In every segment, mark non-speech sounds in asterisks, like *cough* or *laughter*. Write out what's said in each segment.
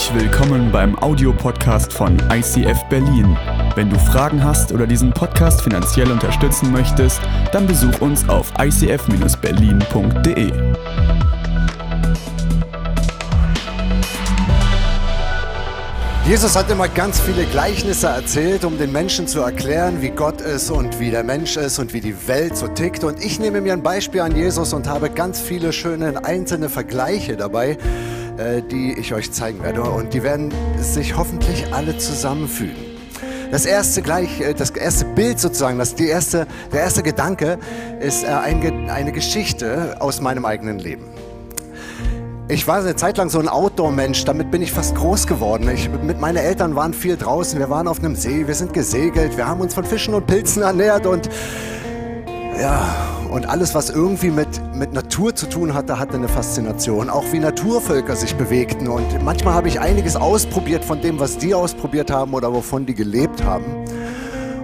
Herzlich willkommen beim Audiopodcast von ICF Berlin. Wenn du Fragen hast oder diesen Podcast finanziell unterstützen möchtest, dann besuch uns auf icf-berlin.de. Jesus hat immer ganz viele Gleichnisse erzählt, um den Menschen zu erklären, wie Gott ist und wie der Mensch ist und wie die Welt so tickt. Und ich nehme mir ein Beispiel an Jesus und habe ganz viele schöne einzelne Vergleiche dabei die ich euch zeigen werde. Und die werden sich hoffentlich alle zusammenfügen. Das erste gleich, äh, das erste Bild sozusagen, das die erste, der erste Gedanke ist äh, eine Geschichte aus meinem eigenen Leben. Ich war eine Zeit lang so ein Outdoor-Mensch, damit bin ich fast groß geworden. Ich, mit meinen Eltern waren viel draußen, wir waren auf einem See, wir sind gesegelt, wir haben uns von Fischen und Pilzen ernährt und ja, und alles, was irgendwie mit, mit Natur zu tun hatte, hatte eine Faszination. Auch wie Naturvölker sich bewegten. Und manchmal habe ich einiges ausprobiert von dem, was die ausprobiert haben oder wovon die gelebt haben.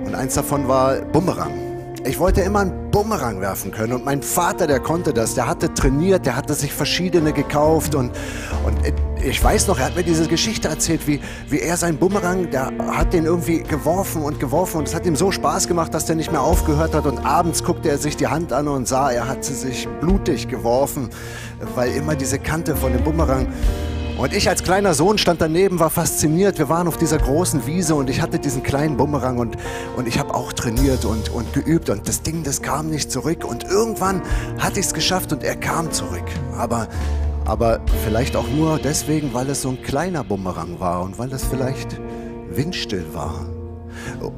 Und eins davon war Bumerang. Ich wollte immer einen Bumerang werfen können und mein Vater, der konnte das, der hatte trainiert, der hatte sich verschiedene gekauft und, und ich weiß noch, er hat mir diese Geschichte erzählt, wie, wie er seinen Bumerang, der hat den irgendwie geworfen und geworfen und es hat ihm so Spaß gemacht, dass der nicht mehr aufgehört hat und abends guckte er sich die Hand an und sah, er hat sie sich blutig geworfen, weil immer diese Kante von dem Bumerang und ich als kleiner Sohn stand daneben, war fasziniert. Wir waren auf dieser großen Wiese und ich hatte diesen kleinen Bumerang und, und ich habe auch trainiert und, und geübt. Und das Ding, das kam nicht zurück. Und irgendwann hatte ich es geschafft und er kam zurück. Aber, aber vielleicht auch nur deswegen, weil es so ein kleiner Bumerang war und weil es vielleicht windstill war.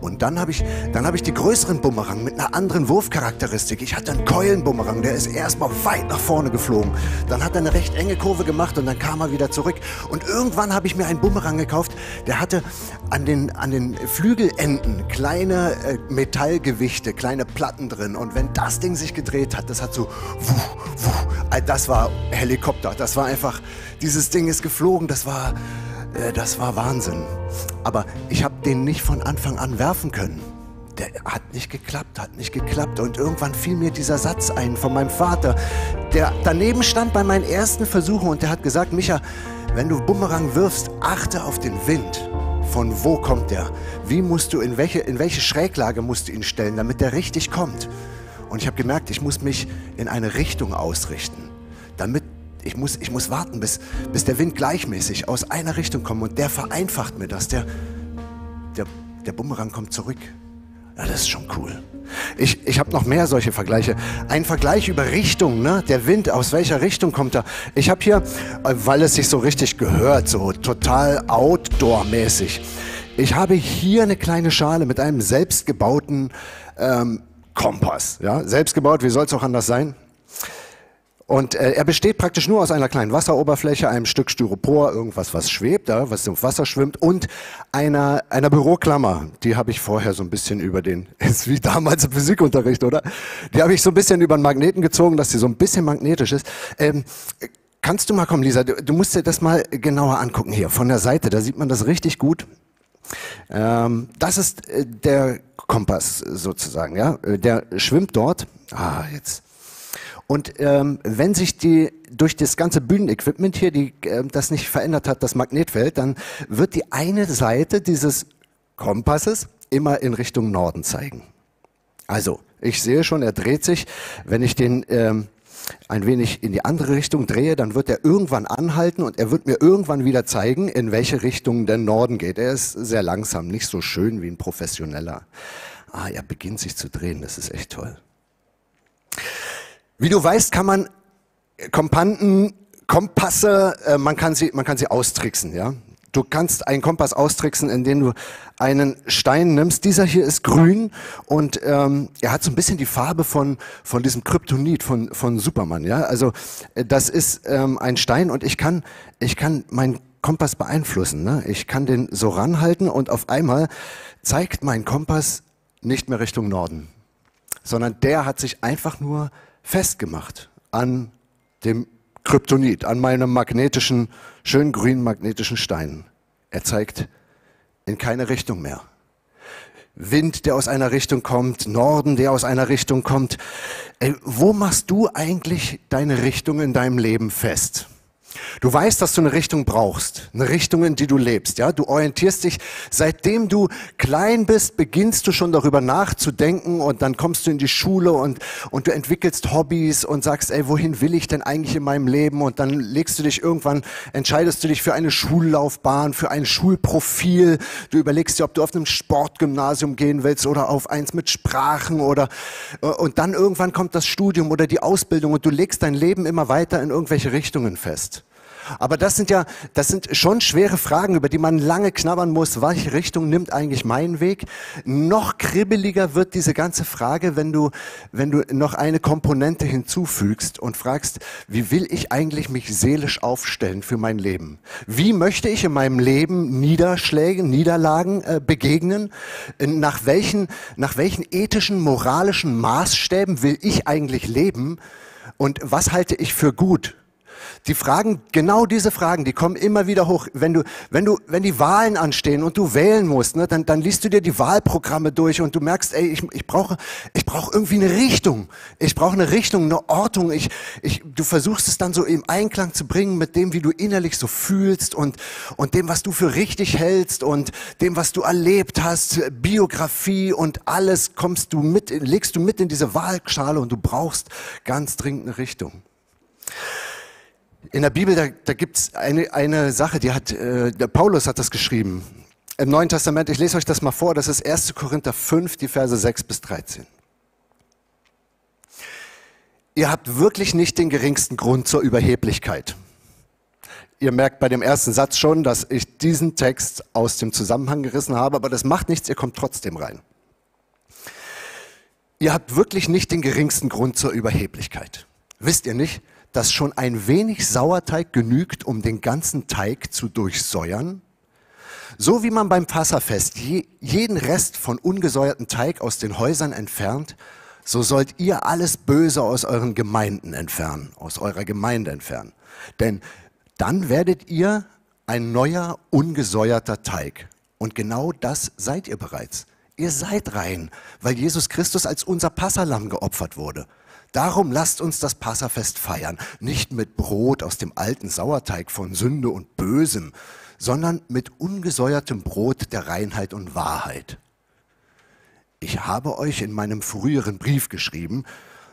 Und dann habe ich, hab ich die größeren Bumerang mit einer anderen Wurfcharakteristik. Ich hatte einen Keulenbumerang, der ist erstmal weit nach vorne geflogen. Dann hat er eine recht enge Kurve gemacht und dann kam er wieder zurück. Und irgendwann habe ich mir einen Bumerang gekauft, der hatte an den, an den Flügelenden kleine äh, Metallgewichte, kleine Platten drin. Und wenn das Ding sich gedreht hat, das hat so, wuh, wuh, das war Helikopter. Das war einfach, dieses Ding ist geflogen, das war äh, das war Wahnsinn. Aber ich habe den nicht von Anfang an werfen können. Der hat nicht geklappt, hat nicht geklappt. Und irgendwann fiel mir dieser Satz ein von meinem Vater, der daneben stand bei meinen ersten Versuchen und der hat gesagt, Micha, wenn du Bumerang wirfst, achte auf den Wind. Von wo kommt der? Wie musst du, in welche, in welche Schräglage musst du ihn stellen, damit der richtig kommt? Und ich habe gemerkt, ich muss mich in eine Richtung ausrichten, damit ich muss, ich muss warten, bis, bis der Wind gleichmäßig aus einer Richtung kommt und der vereinfacht mir das. Der, der, der Bumerang kommt zurück. Ja, das ist schon cool. Ich, ich habe noch mehr solche Vergleiche. Ein Vergleich über Richtung, ne? der Wind, aus welcher Richtung kommt er. Ich habe hier, äh, weil es sich so richtig gehört, so total outdoor-mäßig. Ich habe hier eine kleine Schale mit einem selbstgebauten ähm, Kompass. Ja? Selbstgebaut, wie soll es auch anders sein? Und äh, er besteht praktisch nur aus einer kleinen Wasseroberfläche, einem Stück Styropor, irgendwas, was schwebt, ja, was im Wasser schwimmt, und einer, einer Büroklammer. Die habe ich vorher so ein bisschen über den, *laughs* ist wie damals im Physikunterricht, oder? Die habe ich so ein bisschen über den Magneten gezogen, dass sie so ein bisschen magnetisch ist. Ähm, kannst du mal kommen, Lisa? Du, du musst dir das mal genauer angucken hier von der Seite. Da sieht man das richtig gut. Ähm, das ist äh, der Kompass sozusagen, ja. Äh, der schwimmt dort. Ah, jetzt und ähm, wenn sich die durch das ganze Bühnenequipment hier die, äh, das nicht verändert hat, das Magnetfeld, dann wird die eine Seite dieses Kompasses immer in Richtung Norden zeigen. Also, ich sehe schon, er dreht sich. Wenn ich den ähm, ein wenig in die andere Richtung drehe, dann wird er irgendwann anhalten und er wird mir irgendwann wieder zeigen, in welche Richtung der Norden geht. Er ist sehr langsam, nicht so schön wie ein Professioneller. Ah, er beginnt sich zu drehen, das ist echt toll. Wie du weißt, kann man Kompanten, Kompasse, äh, man, kann sie, man kann sie austricksen. Ja? Du kannst einen Kompass austricksen, indem du einen Stein nimmst. Dieser hier ist grün und ähm, er hat so ein bisschen die Farbe von, von diesem Kryptonit von, von Superman. Ja? Also äh, das ist ähm, ein Stein und ich kann, ich kann meinen Kompass beeinflussen. Ne? Ich kann den so ranhalten und auf einmal zeigt mein Kompass nicht mehr Richtung Norden, sondern der hat sich einfach nur festgemacht an dem Kryptonit, an meinem magnetischen, schön grünen magnetischen Stein. Er zeigt in keine Richtung mehr. Wind, der aus einer Richtung kommt, Norden, der aus einer Richtung kommt. Ey, wo machst du eigentlich deine Richtung in deinem Leben fest? Du weißt, dass du eine Richtung brauchst, eine Richtung, in die du lebst. Ja, du orientierst dich. Seitdem du klein bist, beginnst du schon darüber nachzudenken und dann kommst du in die Schule und und du entwickelst Hobbys und sagst, ey, wohin will ich denn eigentlich in meinem Leben? Und dann legst du dich irgendwann, entscheidest du dich für eine Schullaufbahn, für ein Schulprofil. Du überlegst dir, ob du auf einem Sportgymnasium gehen willst oder auf eins mit Sprachen oder und dann irgendwann kommt das Studium oder die Ausbildung und du legst dein Leben immer weiter in irgendwelche Richtungen fest. Aber das sind ja, das sind schon schwere Fragen, über die man lange knabbern muss. Welche Richtung nimmt eigentlich mein Weg? Noch kribbeliger wird diese ganze Frage, wenn du, wenn du noch eine Komponente hinzufügst und fragst, wie will ich eigentlich mich seelisch aufstellen für mein Leben? Wie möchte ich in meinem Leben Niederschlägen, Niederlagen äh, begegnen? Nach welchen, nach welchen ethischen, moralischen Maßstäben will ich eigentlich leben? Und was halte ich für gut? Die Fragen, genau diese Fragen, die kommen immer wieder hoch. Wenn du, wenn du, wenn die Wahlen anstehen und du wählen musst, ne, dann, dann liest du dir die Wahlprogramme durch und du merkst, ey, ich, ich brauche, ich brauche irgendwie eine Richtung. Ich brauche eine Richtung, eine Ortung. Ich, ich, du versuchst es dann so im Einklang zu bringen mit dem, wie du innerlich so fühlst und, und dem, was du für richtig hältst und dem, was du erlebt hast, Biografie und alles kommst du mit, legst du mit in diese Wahlschale und du brauchst ganz dringend eine Richtung. In der Bibel, da, da gibt es eine, eine Sache, die hat, äh, der Paulus hat das geschrieben. Im Neuen Testament, ich lese euch das mal vor, das ist 1. Korinther 5, die Verse 6 bis 13. Ihr habt wirklich nicht den geringsten Grund zur Überheblichkeit. Ihr merkt bei dem ersten Satz schon, dass ich diesen Text aus dem Zusammenhang gerissen habe, aber das macht nichts, ihr kommt trotzdem rein. Ihr habt wirklich nicht den geringsten Grund zur Überheblichkeit. Wisst ihr nicht, dass schon ein wenig Sauerteig genügt, um den ganzen Teig zu durchsäuern? So wie man beim Passafest je, jeden Rest von ungesäuerten Teig aus den Häusern entfernt, so sollt ihr alles Böse aus euren Gemeinden entfernen, aus eurer Gemeinde entfernen. Denn dann werdet ihr ein neuer, ungesäuerter Teig. Und genau das seid ihr bereits. Ihr seid rein, weil Jesus Christus als unser Passalam geopfert wurde. Darum lasst uns das Passafest feiern, nicht mit Brot aus dem alten Sauerteig von Sünde und Bösem, sondern mit ungesäuertem Brot der Reinheit und Wahrheit. Ich habe euch in meinem früheren Brief geschrieben,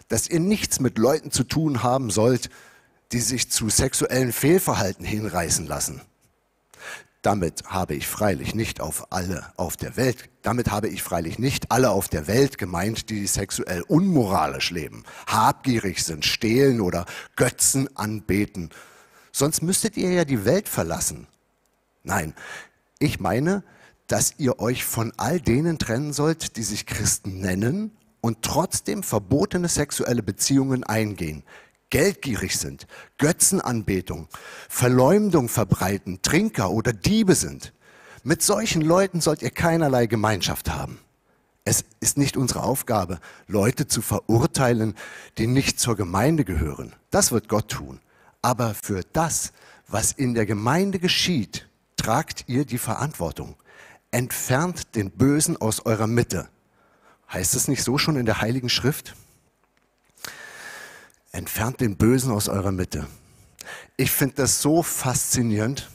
dass ihr nichts mit Leuten zu tun haben sollt, die sich zu sexuellen Fehlverhalten hinreißen lassen damit habe ich freilich nicht auf alle auf der Welt, damit habe ich freilich nicht alle auf der Welt gemeint, die sexuell unmoralisch leben, habgierig sind, stehlen oder Götzen anbeten. Sonst müsstet ihr ja die Welt verlassen. Nein, ich meine, dass ihr euch von all denen trennen sollt, die sich Christen nennen und trotzdem verbotene sexuelle Beziehungen eingehen geldgierig sind, Götzenanbetung, Verleumdung verbreiten, Trinker oder Diebe sind. Mit solchen Leuten sollt ihr keinerlei Gemeinschaft haben. Es ist nicht unsere Aufgabe, Leute zu verurteilen, die nicht zur Gemeinde gehören. Das wird Gott tun. Aber für das, was in der Gemeinde geschieht, tragt ihr die Verantwortung. Entfernt den Bösen aus eurer Mitte. Heißt es nicht so schon in der Heiligen Schrift? Entfernt den Bösen aus eurer Mitte. Ich finde das so faszinierend.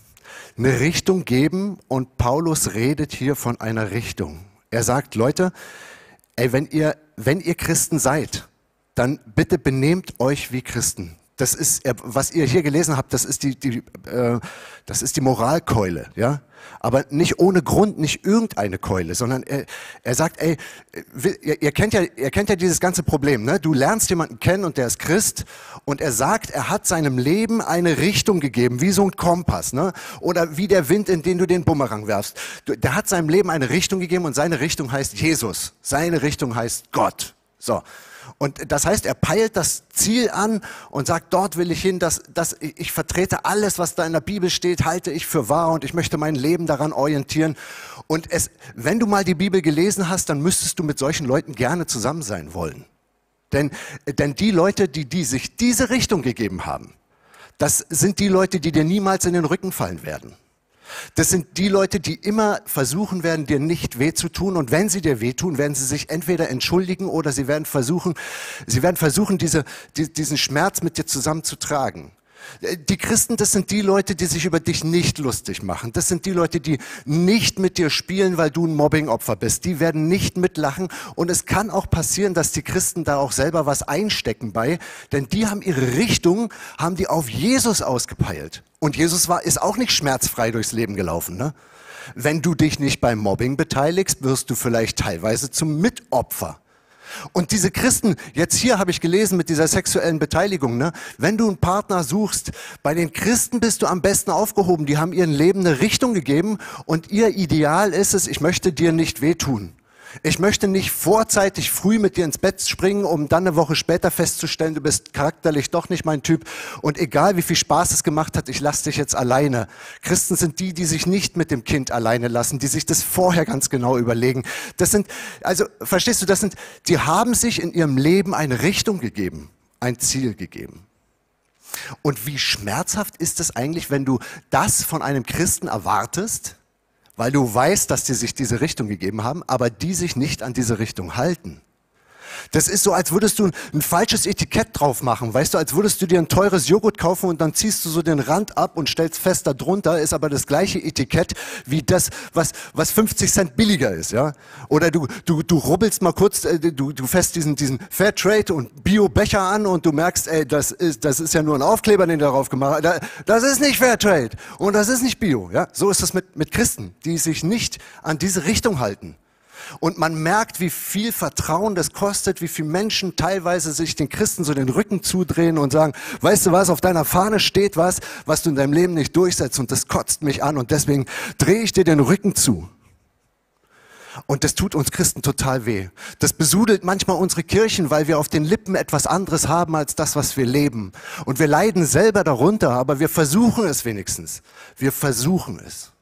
Eine Richtung geben und Paulus redet hier von einer Richtung. Er sagt, Leute, ey, wenn ihr, wenn ihr Christen seid, dann bitte benehmt euch wie Christen. Das ist, was ihr hier gelesen habt, das ist die, die äh, das ist die Moralkeule, ja aber nicht ohne Grund, nicht irgendeine Keule, sondern er, er sagt, ey, ihr, ihr, kennt ja, ihr kennt ja dieses ganze Problem, ne? Du lernst jemanden kennen und der ist Christ und er sagt, er hat seinem Leben eine Richtung gegeben, wie so ein Kompass, ne? Oder wie der Wind, in den du den Bumerang werfst. Der hat seinem Leben eine Richtung gegeben und seine Richtung heißt Jesus. Seine Richtung heißt Gott. So. Und das heißt, er peilt das Ziel an und sagt, dort will ich hin, dass, dass ich vertrete alles, was da in der Bibel steht, halte ich für wahr und ich möchte mein Leben daran orientieren. Und es, wenn du mal die Bibel gelesen hast, dann müsstest du mit solchen Leuten gerne zusammen sein wollen. Denn, denn die Leute, die, die sich diese Richtung gegeben haben, das sind die Leute, die dir niemals in den Rücken fallen werden. Das sind die Leute, die immer versuchen werden, dir nicht weh zu tun. Und wenn sie dir wehtun, werden sie sich entweder entschuldigen oder sie werden versuchen, sie werden versuchen, diese, die, diesen Schmerz mit dir zusammen zu tragen. Die Christen, das sind die Leute, die sich über dich nicht lustig machen. Das sind die Leute, die nicht mit dir spielen, weil du ein Mobbingopfer bist. Die werden nicht mitlachen. Und es kann auch passieren, dass die Christen da auch selber was einstecken bei, denn die haben ihre Richtung, haben die auf Jesus ausgepeilt. Und Jesus war, ist auch nicht schmerzfrei durchs Leben gelaufen, ne? Wenn du dich nicht beim Mobbing beteiligst, wirst du vielleicht teilweise zum Mitopfer. Und diese Christen, jetzt hier habe ich gelesen mit dieser sexuellen Beteiligung, ne? wenn du einen Partner suchst, bei den Christen bist du am besten aufgehoben. Die haben ihren Leben eine Richtung gegeben und ihr Ideal ist es, ich möchte dir nicht wehtun. Ich möchte nicht vorzeitig früh mit dir ins Bett springen, um dann eine Woche später festzustellen, du bist charakterlich doch nicht mein Typ. Und egal wie viel Spaß es gemacht hat, ich lasse dich jetzt alleine. Christen sind die, die sich nicht mit dem Kind alleine lassen, die sich das vorher ganz genau überlegen. Das sind, also verstehst du, das sind, die haben sich in ihrem Leben eine Richtung gegeben, ein Ziel gegeben. Und wie schmerzhaft ist es eigentlich, wenn du das von einem Christen erwartest? Weil du weißt, dass die sich diese Richtung gegeben haben, aber die sich nicht an diese Richtung halten. Das ist so, als würdest du ein, ein, falsches Etikett drauf machen. Weißt du, als würdest du dir ein teures Joghurt kaufen und dann ziehst du so den Rand ab und stellst fest, darunter ist aber das gleiche Etikett wie das, was, was 50 Cent billiger ist, ja. Oder du, du, du rubbelst mal kurz, äh, du, du fässt diesen, diesen Fairtrade und Bio-Becher an und du merkst, ey, das ist, das ist ja nur ein Aufkleber, den du darauf gemacht hast. Das ist nicht Fairtrade und das ist nicht Bio, ja. So ist das mit, mit Christen, die sich nicht an diese Richtung halten. Und man merkt, wie viel Vertrauen das kostet, wie viele Menschen teilweise sich den Christen so den Rücken zudrehen und sagen, weißt du was, auf deiner Fahne steht was, was du in deinem Leben nicht durchsetzt und das kotzt mich an und deswegen drehe ich dir den Rücken zu. Und das tut uns Christen total weh. Das besudelt manchmal unsere Kirchen, weil wir auf den Lippen etwas anderes haben als das, was wir leben. Und wir leiden selber darunter, aber wir versuchen es wenigstens. Wir versuchen es.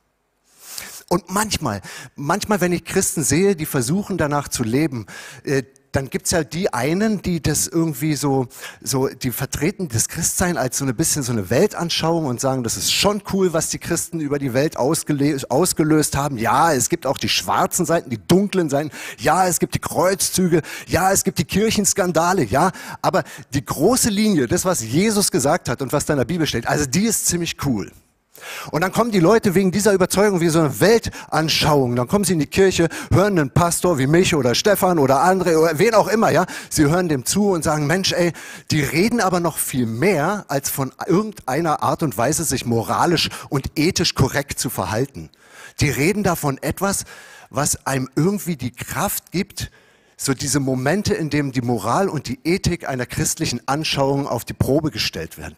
Und manchmal, manchmal, wenn ich Christen sehe, die versuchen danach zu leben, äh, dann gibt's ja die einen, die das irgendwie so, so, die vertreten das Christsein als so ein bisschen so eine Weltanschauung und sagen, das ist schon cool, was die Christen über die Welt ausgelöst haben. Ja, es gibt auch die schwarzen Seiten, die dunklen Seiten. Ja, es gibt die Kreuzzüge. Ja, es gibt die Kirchenskandale. Ja, aber die große Linie, das, was Jesus gesagt hat und was da in der Bibel steht, also die ist ziemlich cool. Und dann kommen die Leute wegen dieser Überzeugung wie so eine Weltanschauung. Dann kommen sie in die Kirche, hören einen Pastor wie mich oder Stefan oder andere oder wen auch immer, ja. Sie hören dem zu und sagen, Mensch, ey, die reden aber noch viel mehr als von irgendeiner Art und Weise sich moralisch und ethisch korrekt zu verhalten. Die reden davon etwas, was einem irgendwie die Kraft gibt, so diese Momente, in denen die Moral und die Ethik einer christlichen Anschauung auf die Probe gestellt werden.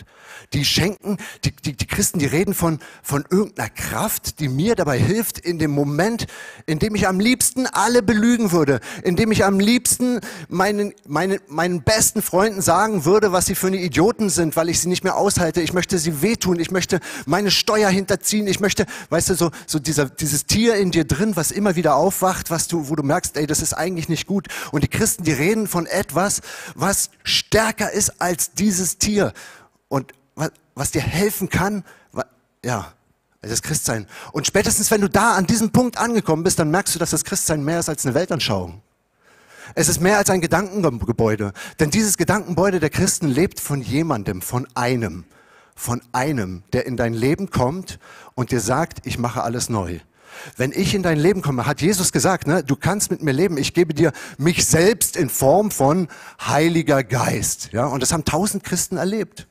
Die schenken, die, die, die Christen, die reden von, von irgendeiner Kraft, die mir dabei hilft, in dem Moment, in dem ich am liebsten alle belügen würde, in dem ich am liebsten meinen, meinen, meinen besten Freunden sagen würde, was sie für eine Idioten sind, weil ich sie nicht mehr aushalte. Ich möchte sie wehtun, ich möchte meine Steuer hinterziehen, ich möchte, weißt du, so, so dieser, dieses Tier in dir drin, was immer wieder aufwacht, was du, wo du merkst, ey, das ist eigentlich nicht gut. Und die Christen, die reden von etwas, was stärker ist als dieses Tier und was, was dir helfen kann, was, ja, das Christsein. Und spätestens, wenn du da an diesem Punkt angekommen bist, dann merkst du, dass das Christsein mehr ist als eine Weltanschauung. Es ist mehr als ein Gedankengebäude. Denn dieses Gedankengebäude der Christen lebt von jemandem, von einem, von einem, der in dein Leben kommt und dir sagt, ich mache alles neu. Wenn ich in dein Leben komme, hat Jesus gesagt, ne, du kannst mit mir leben. Ich gebe dir mich selbst in Form von Heiliger Geist. Ja, und das haben tausend Christen erlebt.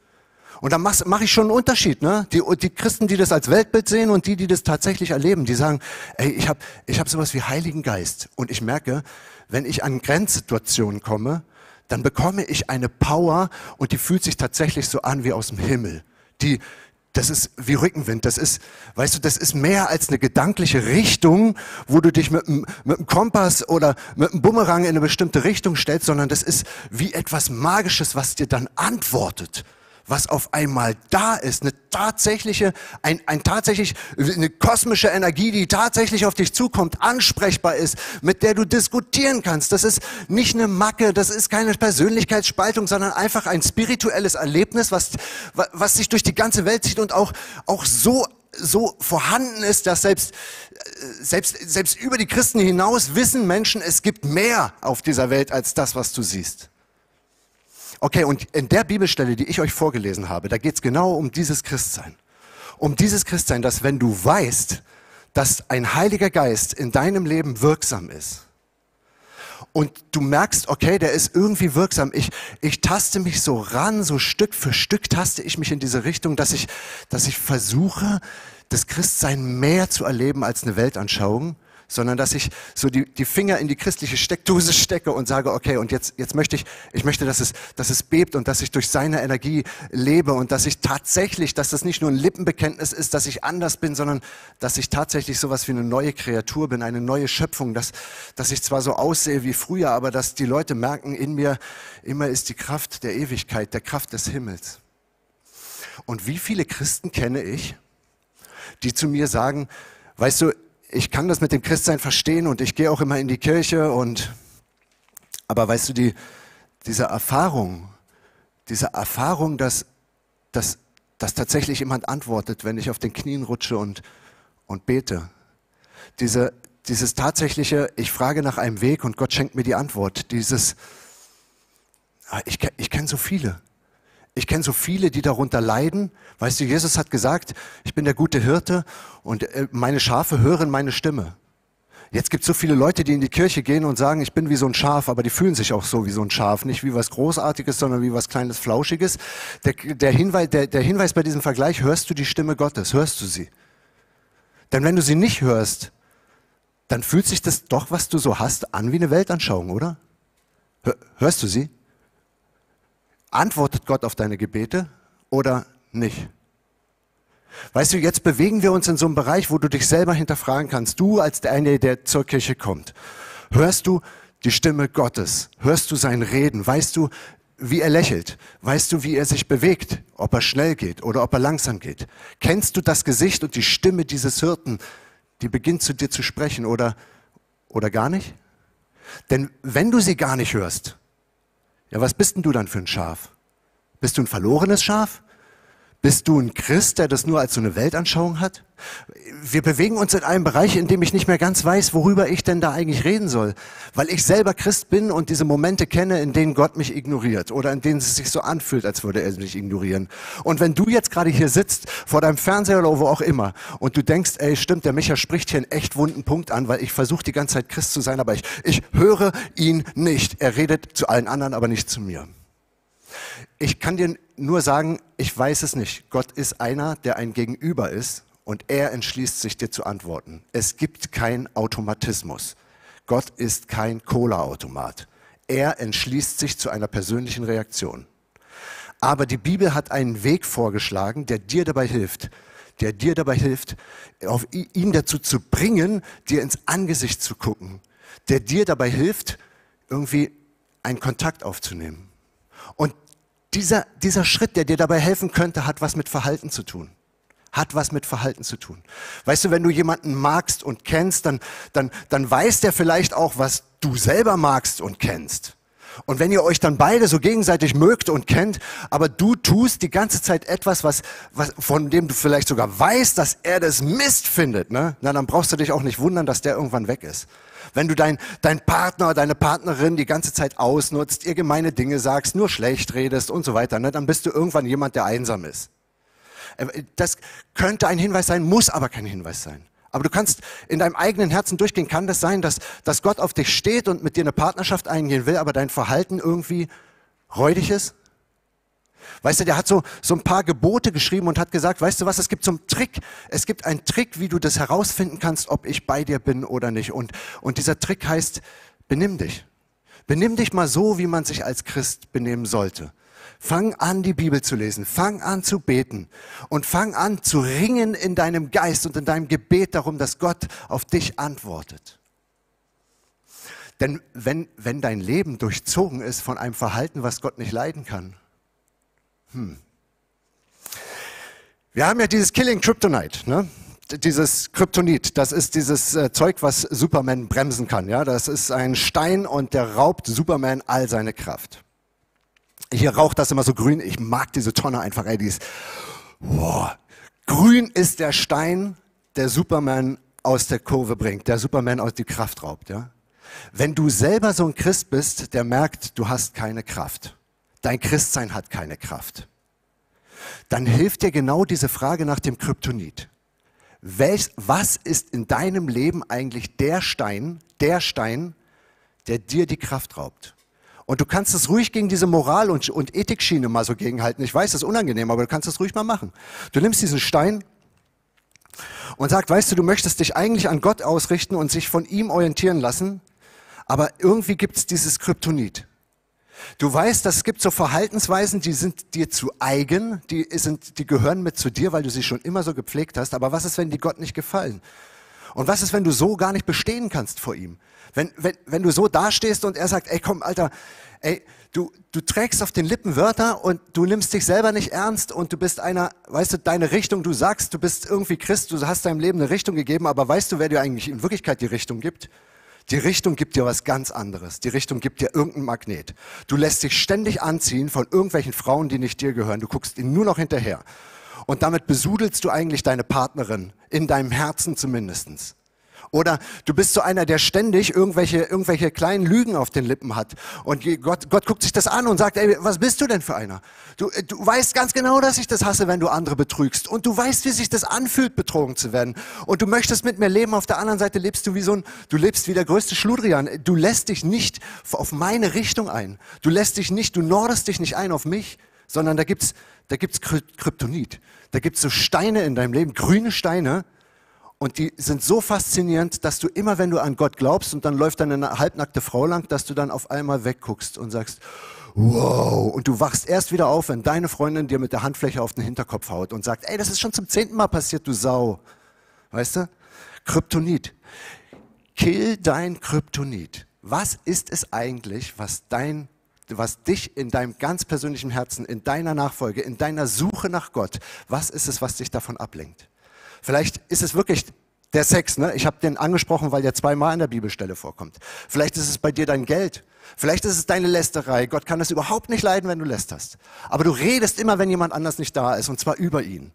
Und da mache mach ich schon einen Unterschied. Ne? Die, die Christen, die das als Weltbild sehen und die, die das tatsächlich erleben, die sagen, ey, ich habe ich hab sowas wie Heiligen Geist. Und ich merke, wenn ich an Grenzsituationen komme, dann bekomme ich eine Power und die fühlt sich tatsächlich so an wie aus dem Himmel. Die, das ist wie Rückenwind. Das ist, weißt du, das ist mehr als eine gedankliche Richtung, wo du dich mit mit einem Kompass oder mit einem Bumerang in eine bestimmte Richtung stellst, sondern das ist wie etwas Magisches, was dir dann antwortet was auf einmal da ist, eine tatsächliche, ein, ein tatsächlich, eine kosmische Energie, die tatsächlich auf dich zukommt, ansprechbar ist, mit der du diskutieren kannst. Das ist nicht eine Macke, das ist keine Persönlichkeitsspaltung, sondern einfach ein spirituelles Erlebnis, was, was sich durch die ganze Welt zieht und auch, auch so so vorhanden ist, dass selbst, selbst, selbst über die Christen hinaus wissen Menschen, es gibt mehr auf dieser Welt als das, was du siehst. Okay, und in der Bibelstelle, die ich euch vorgelesen habe, da geht es genau um dieses Christsein. Um dieses Christsein, dass wenn du weißt, dass ein Heiliger Geist in deinem Leben wirksam ist, und du merkst, okay, der ist irgendwie wirksam. Ich, ich taste mich so ran, so Stück für Stück taste ich mich in diese Richtung, dass ich, dass ich versuche, das Christsein mehr zu erleben als eine Weltanschauung sondern dass ich so die, die Finger in die christliche Steckdose stecke und sage, okay, und jetzt, jetzt möchte ich, ich möchte, dass es, dass es bebt und dass ich durch seine Energie lebe und dass ich tatsächlich, dass das nicht nur ein Lippenbekenntnis ist, dass ich anders bin, sondern dass ich tatsächlich sowas wie eine neue Kreatur bin, eine neue Schöpfung, dass, dass ich zwar so aussehe wie früher, aber dass die Leute merken, in mir immer ist die Kraft der Ewigkeit, der Kraft des Himmels. Und wie viele Christen kenne ich, die zu mir sagen, weißt du, ich kann das mit dem Christsein verstehen und ich gehe auch immer in die Kirche und, aber weißt du, die, diese Erfahrung, diese Erfahrung, dass, dass, dass tatsächlich jemand antwortet, wenn ich auf den Knien rutsche und, und bete. Diese, dieses tatsächliche, ich frage nach einem Weg und Gott schenkt mir die Antwort. Dieses, ah, ich, ich kenne so viele. Ich kenne so viele, die darunter leiden. Weißt du, Jesus hat gesagt, ich bin der gute Hirte und äh, meine Schafe hören meine Stimme. Jetzt gibt es so viele Leute, die in die Kirche gehen und sagen, ich bin wie so ein Schaf, aber die fühlen sich auch so wie so ein Schaf. Nicht wie was Großartiges, sondern wie was Kleines, Flauschiges. Der, der, Hinweis, der, der Hinweis bei diesem Vergleich, hörst du die Stimme Gottes? Hörst du sie? Denn wenn du sie nicht hörst, dann fühlt sich das doch, was du so hast, an wie eine Weltanschauung, oder? Hörst du sie? Antwortet Gott auf deine Gebete oder nicht? Weißt du, jetzt bewegen wir uns in so einem Bereich, wo du dich selber hinterfragen kannst. Du als der eine, der zur Kirche kommt. Hörst du die Stimme Gottes? Hörst du sein Reden? Weißt du, wie er lächelt? Weißt du, wie er sich bewegt? Ob er schnell geht oder ob er langsam geht? Kennst du das Gesicht und die Stimme dieses Hirten, die beginnt zu dir zu sprechen oder, oder gar nicht? Denn wenn du sie gar nicht hörst, ja, was bist denn du dann für ein Schaf? Bist du ein verlorenes Schaf? Bist du ein Christ, der das nur als so eine Weltanschauung hat? Wir bewegen uns in einem Bereich, in dem ich nicht mehr ganz weiß, worüber ich denn da eigentlich reden soll. Weil ich selber Christ bin und diese Momente kenne, in denen Gott mich ignoriert oder in denen es sich so anfühlt, als würde er mich ignorieren. Und wenn du jetzt gerade hier sitzt, vor deinem Fernseher oder wo auch immer, und du denkst, ey, stimmt, der Micha spricht hier einen echt wunden Punkt an, weil ich versuche die ganze Zeit Christ zu sein, aber ich, ich höre ihn nicht. Er redet zu allen anderen, aber nicht zu mir. Ich kann dir nur sagen, ich weiß es nicht. Gott ist einer, der ein Gegenüber ist und er entschließt sich dir zu antworten. Es gibt keinen Automatismus. Gott ist kein Cola-Automat. Er entschließt sich zu einer persönlichen Reaktion. Aber die Bibel hat einen Weg vorgeschlagen, der dir dabei hilft, der dir dabei hilft, auf ihn dazu zu bringen, dir ins Angesicht zu gucken, der dir dabei hilft, irgendwie einen Kontakt aufzunehmen. Und dieser, dieser Schritt, der dir dabei helfen könnte, hat was mit Verhalten zu tun. Hat was mit Verhalten zu tun. Weißt du, wenn du jemanden magst und kennst, dann, dann, dann weiß der vielleicht auch, was du selber magst und kennst. Und wenn ihr euch dann beide so gegenseitig mögt und kennt, aber du tust die ganze Zeit etwas, was, was, von dem du vielleicht sogar weißt, dass er das Mist findet, ne? na, dann brauchst du dich auch nicht wundern, dass der irgendwann weg ist. Wenn du dein, dein Partner, deine Partnerin die ganze Zeit ausnutzt, ihr gemeine Dinge sagst, nur schlecht redest und so weiter, ne, dann bist du irgendwann jemand, der einsam ist. Äh, das könnte ein Hinweis sein, muss aber kein Hinweis sein. Aber du kannst in deinem eigenen Herzen durchgehen, kann das sein, dass, dass Gott auf dich steht und mit dir eine Partnerschaft eingehen will, aber dein Verhalten irgendwie räudig ist? Weißt du, der hat so, so ein paar Gebote geschrieben und hat gesagt, weißt du was, es gibt so einen Trick. Es gibt einen Trick, wie du das herausfinden kannst, ob ich bei dir bin oder nicht. Und, und dieser Trick heißt, benimm dich. Benimm dich mal so, wie man sich als Christ benehmen sollte. Fang an, die Bibel zu lesen. Fang an zu beten. Und fang an zu ringen in deinem Geist und in deinem Gebet darum, dass Gott auf dich antwortet. Denn wenn, wenn dein Leben durchzogen ist von einem Verhalten, was Gott nicht leiden kann, hm. Wir haben ja dieses Killing Kryptonite, ne? dieses Kryptonit, das ist dieses äh, Zeug, was Superman bremsen kann. Ja? Das ist ein Stein und der raubt Superman all seine Kraft. Hier raucht das immer so grün. Ich mag diese Tonne einfach. Ey, die ist, boah. Grün ist der Stein, der Superman aus der Kurve bringt, der Superman aus die Kraft raubt. Ja? Wenn du selber so ein Christ bist, der merkt, du hast keine Kraft dein Christsein hat keine Kraft, dann hilft dir genau diese Frage nach dem Kryptonit. Welch, was ist in deinem Leben eigentlich der Stein, der Stein, der dir die Kraft raubt? Und du kannst es ruhig gegen diese Moral- und, und Ethikschiene mal so gegenhalten. Ich weiß, das ist unangenehm, aber du kannst es ruhig mal machen. Du nimmst diesen Stein und sagst, weißt du, du möchtest dich eigentlich an Gott ausrichten und sich von ihm orientieren lassen, aber irgendwie gibt es dieses Kryptonit. Du weißt, dass es gibt so Verhaltensweisen, die sind dir zu eigen, die, sind, die gehören mit zu dir, weil du sie schon immer so gepflegt hast. Aber was ist, wenn die Gott nicht gefallen? Und was ist, wenn du so gar nicht bestehen kannst vor ihm? Wenn, wenn, wenn du so dastehst und er sagt, ey komm, Alter, ey, du, du trägst auf den Lippen Wörter und du nimmst dich selber nicht ernst und du bist einer, weißt du, deine Richtung, du sagst, du bist irgendwie Christ, du hast deinem Leben eine Richtung gegeben, aber weißt du, wer dir eigentlich in Wirklichkeit die Richtung gibt? Die Richtung gibt dir was ganz anderes. Die Richtung gibt dir irgendein Magnet. Du lässt dich ständig anziehen von irgendwelchen Frauen, die nicht dir gehören. Du guckst ihnen nur noch hinterher. Und damit besudelst du eigentlich deine Partnerin, in deinem Herzen zumindestens. Oder du bist so einer, der ständig irgendwelche, irgendwelche kleinen Lügen auf den Lippen hat. Und Gott, Gott guckt sich das an und sagt, ey, was bist du denn für einer? Du, äh, du weißt ganz genau, dass ich das hasse, wenn du andere betrügst. Und du weißt, wie sich das anfühlt, betrogen zu werden. Und du möchtest mit mir leben. Auf der anderen Seite lebst du wie so ein, du lebst wie der größte Schludrian. Du lässt dich nicht auf meine Richtung ein. Du lässt dich nicht, du nordest dich nicht ein auf mich, sondern da gibt's, da gibt's Kryptonit. Da gibt's so Steine in deinem Leben, grüne Steine, und die sind so faszinierend, dass du immer, wenn du an Gott glaubst und dann läuft dann eine halbnackte Frau lang, dass du dann auf einmal wegguckst und sagst, wow. Und du wachst erst wieder auf, wenn deine Freundin dir mit der Handfläche auf den Hinterkopf haut und sagt, ey, das ist schon zum zehnten Mal passiert, du Sau. Weißt du? Kryptonit. Kill dein Kryptonit. Was ist es eigentlich, was dein was dich in deinem ganz persönlichen Herzen, in deiner Nachfolge, in deiner Suche nach Gott, was ist es, was dich davon ablenkt? Vielleicht ist es wirklich der Sex, ne? Ich habe den angesprochen, weil der zweimal an der Bibelstelle vorkommt. Vielleicht ist es bei dir dein Geld. Vielleicht ist es deine Lästerei. Gott kann es überhaupt nicht leiden, wenn du lästerst. Aber du redest immer, wenn jemand anders nicht da ist, und zwar über ihn.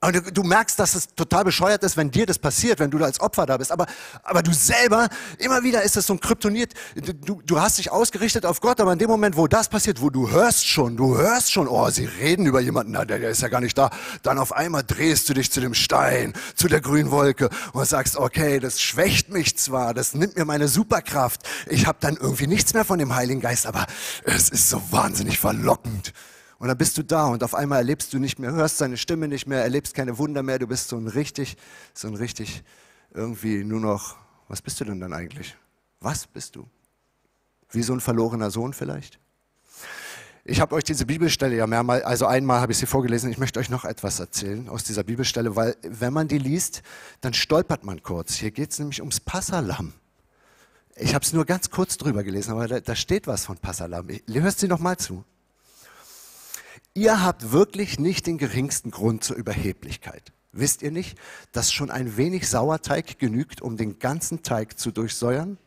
Und du, du, merkst, dass es total bescheuert ist, wenn dir das passiert, wenn du da als Opfer da bist. Aber, aber du selber, immer wieder ist es so ein Kryptoniert. Du, du hast dich ausgerichtet auf Gott, aber in dem Moment, wo das passiert, wo du hörst schon, du hörst schon, oh, sie reden über jemanden, na, der, der ist ja gar nicht da. Dann auf einmal drehst du dich zu dem Stein, zu der grünen Wolke und sagst, okay, das schwächt mich zwar, das nimmt mir meine Superkraft. Ich habe dann irgendwie nichts mehr von dem Heiligen Geist, aber es ist so wahnsinnig verlockend. Und dann bist du da und auf einmal erlebst du nicht mehr, hörst seine Stimme nicht mehr, erlebst keine Wunder mehr, du bist so ein richtig, so ein richtig, irgendwie nur noch, was bist du denn dann eigentlich? Was bist du? Wie so ein verlorener Sohn vielleicht? Ich habe euch diese Bibelstelle ja mehrmals, also einmal habe ich sie vorgelesen, ich möchte euch noch etwas erzählen aus dieser Bibelstelle, weil wenn man die liest, dann stolpert man kurz. Hier geht es nämlich ums Passalam. Ich habe es nur ganz kurz drüber gelesen, aber da, da steht was von Passalam. Hörst sie noch mal zu. Ihr habt wirklich nicht den geringsten Grund zur Überheblichkeit. Wisst ihr nicht, dass schon ein wenig Sauerteig genügt, um den ganzen Teig zu durchsäuern?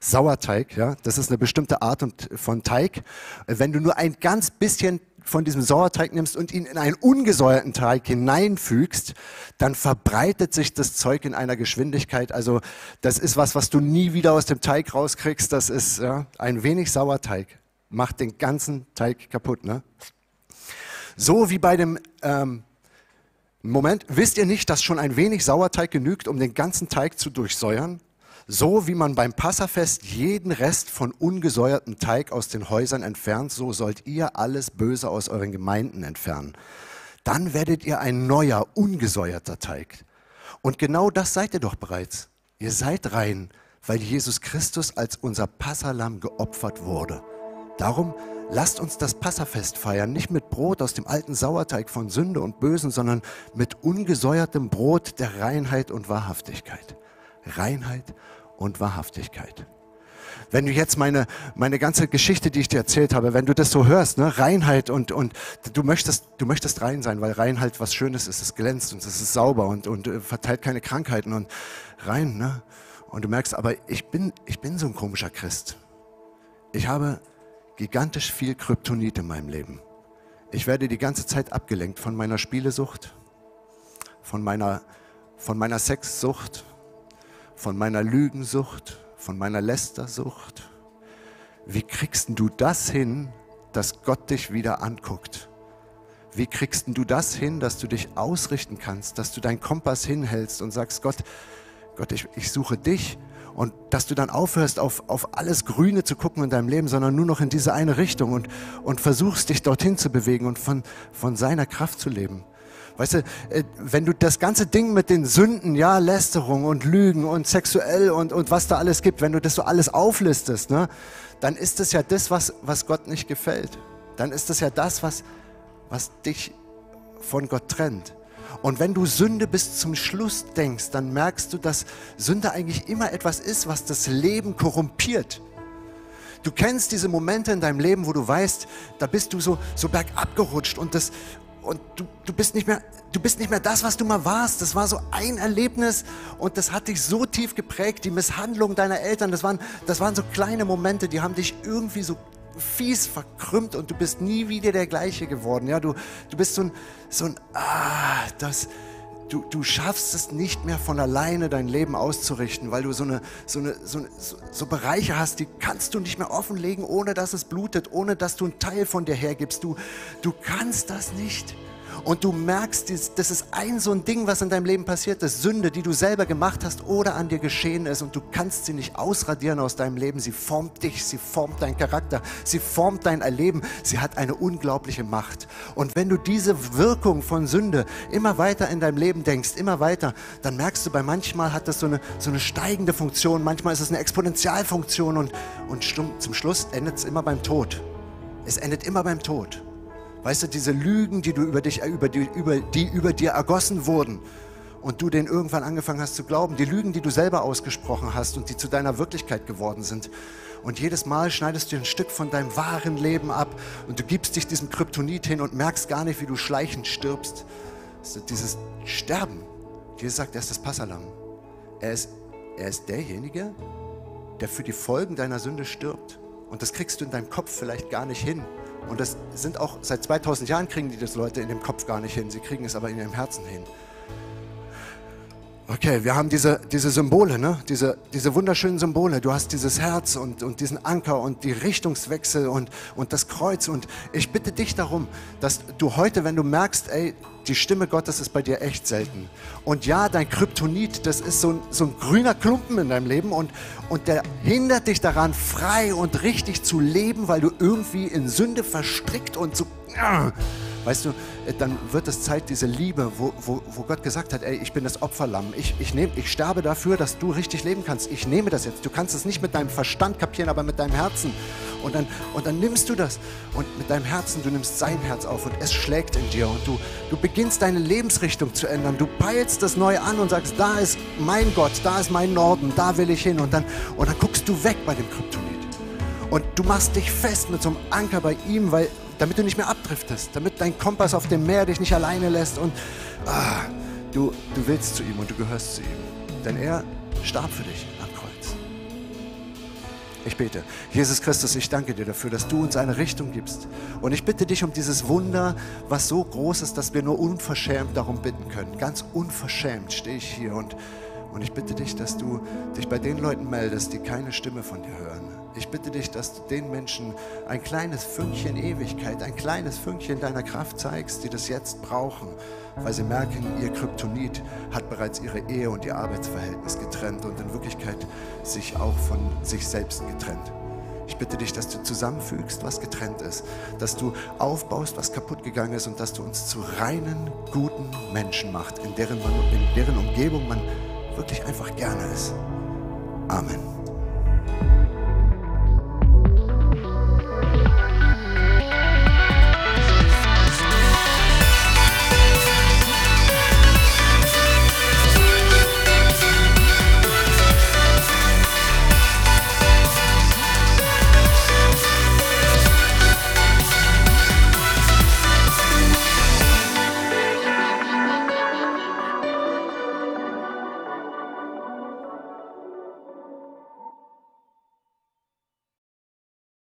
Sauerteig, ja, das ist eine bestimmte Art von Teig. Wenn du nur ein ganz bisschen von diesem Sauerteig nimmst und ihn in einen ungesäuerten Teig hineinfügst, dann verbreitet sich das Zeug in einer Geschwindigkeit. Also das ist was, was du nie wieder aus dem Teig rauskriegst. Das ist ja, ein wenig Sauerteig macht den ganzen Teig kaputt. Ne? So wie bei dem ähm, Moment, wisst ihr nicht, dass schon ein wenig Sauerteig genügt, um den ganzen Teig zu durchsäuern? So wie man beim Passafest jeden Rest von ungesäuertem Teig aus den Häusern entfernt, so sollt ihr alles Böse aus euren Gemeinden entfernen. Dann werdet ihr ein neuer, ungesäuerter Teig. Und genau das seid ihr doch bereits. Ihr seid rein, weil Jesus Christus als unser Passalam geopfert wurde. Darum Lasst uns das Passafest feiern, nicht mit Brot aus dem alten Sauerteig von Sünde und Bösen, sondern mit ungesäuertem Brot der Reinheit und Wahrhaftigkeit. Reinheit und Wahrhaftigkeit. Wenn du jetzt meine, meine ganze Geschichte, die ich dir erzählt habe, wenn du das so hörst, ne, Reinheit und, und du möchtest, du möchtest rein sein, weil Reinheit was Schönes ist, es glänzt und es ist sauber und, und äh, verteilt keine Krankheiten und rein, ne? Und du merkst, aber ich bin, ich bin so ein komischer Christ. Ich habe gigantisch viel Kryptonit in meinem Leben. Ich werde die ganze Zeit abgelenkt von meiner Spielesucht, von meiner, von meiner Sexsucht, von meiner Lügensucht, von meiner Lästersucht. Wie kriegst du das hin, dass Gott dich wieder anguckt. Wie kriegst du das hin, dass du dich ausrichten kannst, dass du deinen Kompass hinhältst und sagst, Gott, Gott, ich, ich suche dich und dass du dann aufhörst, auf, auf alles Grüne zu gucken in deinem Leben, sondern nur noch in diese eine Richtung und, und versuchst, dich dorthin zu bewegen und von, von seiner Kraft zu leben. Weißt du, äh, wenn du das ganze Ding mit den Sünden, ja, Lästerung und Lügen und sexuell und, und was da alles gibt, wenn du das so alles auflistest, ne, dann ist das ja das, was, was Gott nicht gefällt. Dann ist das ja das, was, was dich von Gott trennt. Und wenn du Sünde bis zum Schluss denkst, dann merkst du, dass Sünde eigentlich immer etwas ist, was das Leben korrumpiert. Du kennst diese Momente in deinem Leben, wo du weißt, da bist du so, so bergab gerutscht und, das, und du, du, bist nicht mehr, du bist nicht mehr das, was du mal warst. Das war so ein Erlebnis und das hat dich so tief geprägt. Die Misshandlung deiner Eltern, das waren, das waren so kleine Momente, die haben dich irgendwie so fies verkrümmt und du bist nie wieder der gleiche geworden. Ja, du, du bist so ein, so ein, ah, das, du, du schaffst es nicht mehr von alleine dein Leben auszurichten, weil du so, eine, so, eine, so, so, Bereiche hast, die kannst du nicht mehr offenlegen, ohne dass es blutet, ohne dass du einen Teil von dir hergibst. Du, du kannst das nicht und du merkst, das ist ein so ein Ding, was in deinem Leben passiert ist, Sünde, die du selber gemacht hast oder an dir geschehen ist und du kannst sie nicht ausradieren aus deinem Leben. Sie formt dich, sie formt deinen Charakter, sie formt dein Erleben, sie hat eine unglaubliche Macht. Und wenn du diese Wirkung von Sünde immer weiter in deinem Leben denkst, immer weiter, dann merkst du, bei manchmal hat das so eine, so eine steigende Funktion, manchmal ist es eine Exponentialfunktion und, und zum Schluss endet es immer beim Tod. Es endet immer beim Tod. Weißt du, diese Lügen, die, du über, dich, über, die, über, die über dir ergossen wurden und du den irgendwann angefangen hast zu glauben, die Lügen, die du selber ausgesprochen hast und die zu deiner Wirklichkeit geworden sind. Und jedes Mal schneidest du ein Stück von deinem wahren Leben ab und du gibst dich diesem Kryptonit hin und merkst gar nicht, wie du schleichend stirbst. Dieses Sterben. Jesus sagt, er ist das Passalam. Er ist, er ist derjenige, der für die Folgen deiner Sünde stirbt. Und das kriegst du in deinem Kopf vielleicht gar nicht hin. Und das sind auch seit 2000 Jahren kriegen die das Leute in dem Kopf gar nicht hin. Sie kriegen es aber in ihrem Herzen hin. Okay, wir haben diese, diese Symbole, ne? diese, diese wunderschönen Symbole. Du hast dieses Herz und, und diesen Anker und die Richtungswechsel und, und das Kreuz. Und ich bitte dich darum, dass du heute, wenn du merkst, ey, die Stimme Gottes ist bei dir echt selten. Und ja, dein Kryptonit, das ist so ein, so ein grüner Klumpen in deinem Leben und, und der hindert dich daran, frei und richtig zu leben, weil du irgendwie in Sünde verstrickt und so... Äh, Weißt du, äh, dann wird es Zeit, diese Liebe, wo, wo, wo Gott gesagt hat, ey, ich bin das Opferlamm. Ich, ich, nehm, ich sterbe dafür, dass du richtig leben kannst. Ich nehme das jetzt. Du kannst es nicht mit deinem Verstand kapieren, aber mit deinem Herzen. Und dann, und dann nimmst du das. Und mit deinem Herzen, du nimmst sein Herz auf und es schlägt in dir. Und du, du beginnst deine Lebensrichtung zu ändern. Du peilst das neu an und sagst, da ist mein Gott, da ist mein Norden, da will ich hin. Und dann, und dann guckst du weg bei dem Kryptonit. Und du machst dich fest mit so einem Anker bei ihm, weil, damit du nicht mehr abdriftest, damit dein Kompass auf dem Meer dich nicht alleine lässt und ah, du, du willst zu ihm und du gehörst zu ihm. Denn er starb für dich am Kreuz. Ich bete, Jesus Christus, ich danke dir dafür, dass du uns eine Richtung gibst. Und ich bitte dich um dieses Wunder, was so groß ist, dass wir nur unverschämt darum bitten können. Ganz unverschämt stehe ich hier und, und ich bitte dich, dass du dich bei den Leuten meldest, die keine Stimme von dir hören ich bitte dich, dass du den Menschen ein kleines Fünkchen Ewigkeit, ein kleines Fünkchen deiner Kraft zeigst, die das jetzt brauchen, weil sie merken, ihr Kryptonit hat bereits ihre Ehe und ihr Arbeitsverhältnis getrennt und in Wirklichkeit sich auch von sich selbst getrennt. Ich bitte dich, dass du zusammenfügst, was getrennt ist, dass du aufbaust, was kaputt gegangen ist und dass du uns zu reinen, guten Menschen macht, in deren, man, in deren Umgebung man wirklich einfach gerne ist. Amen.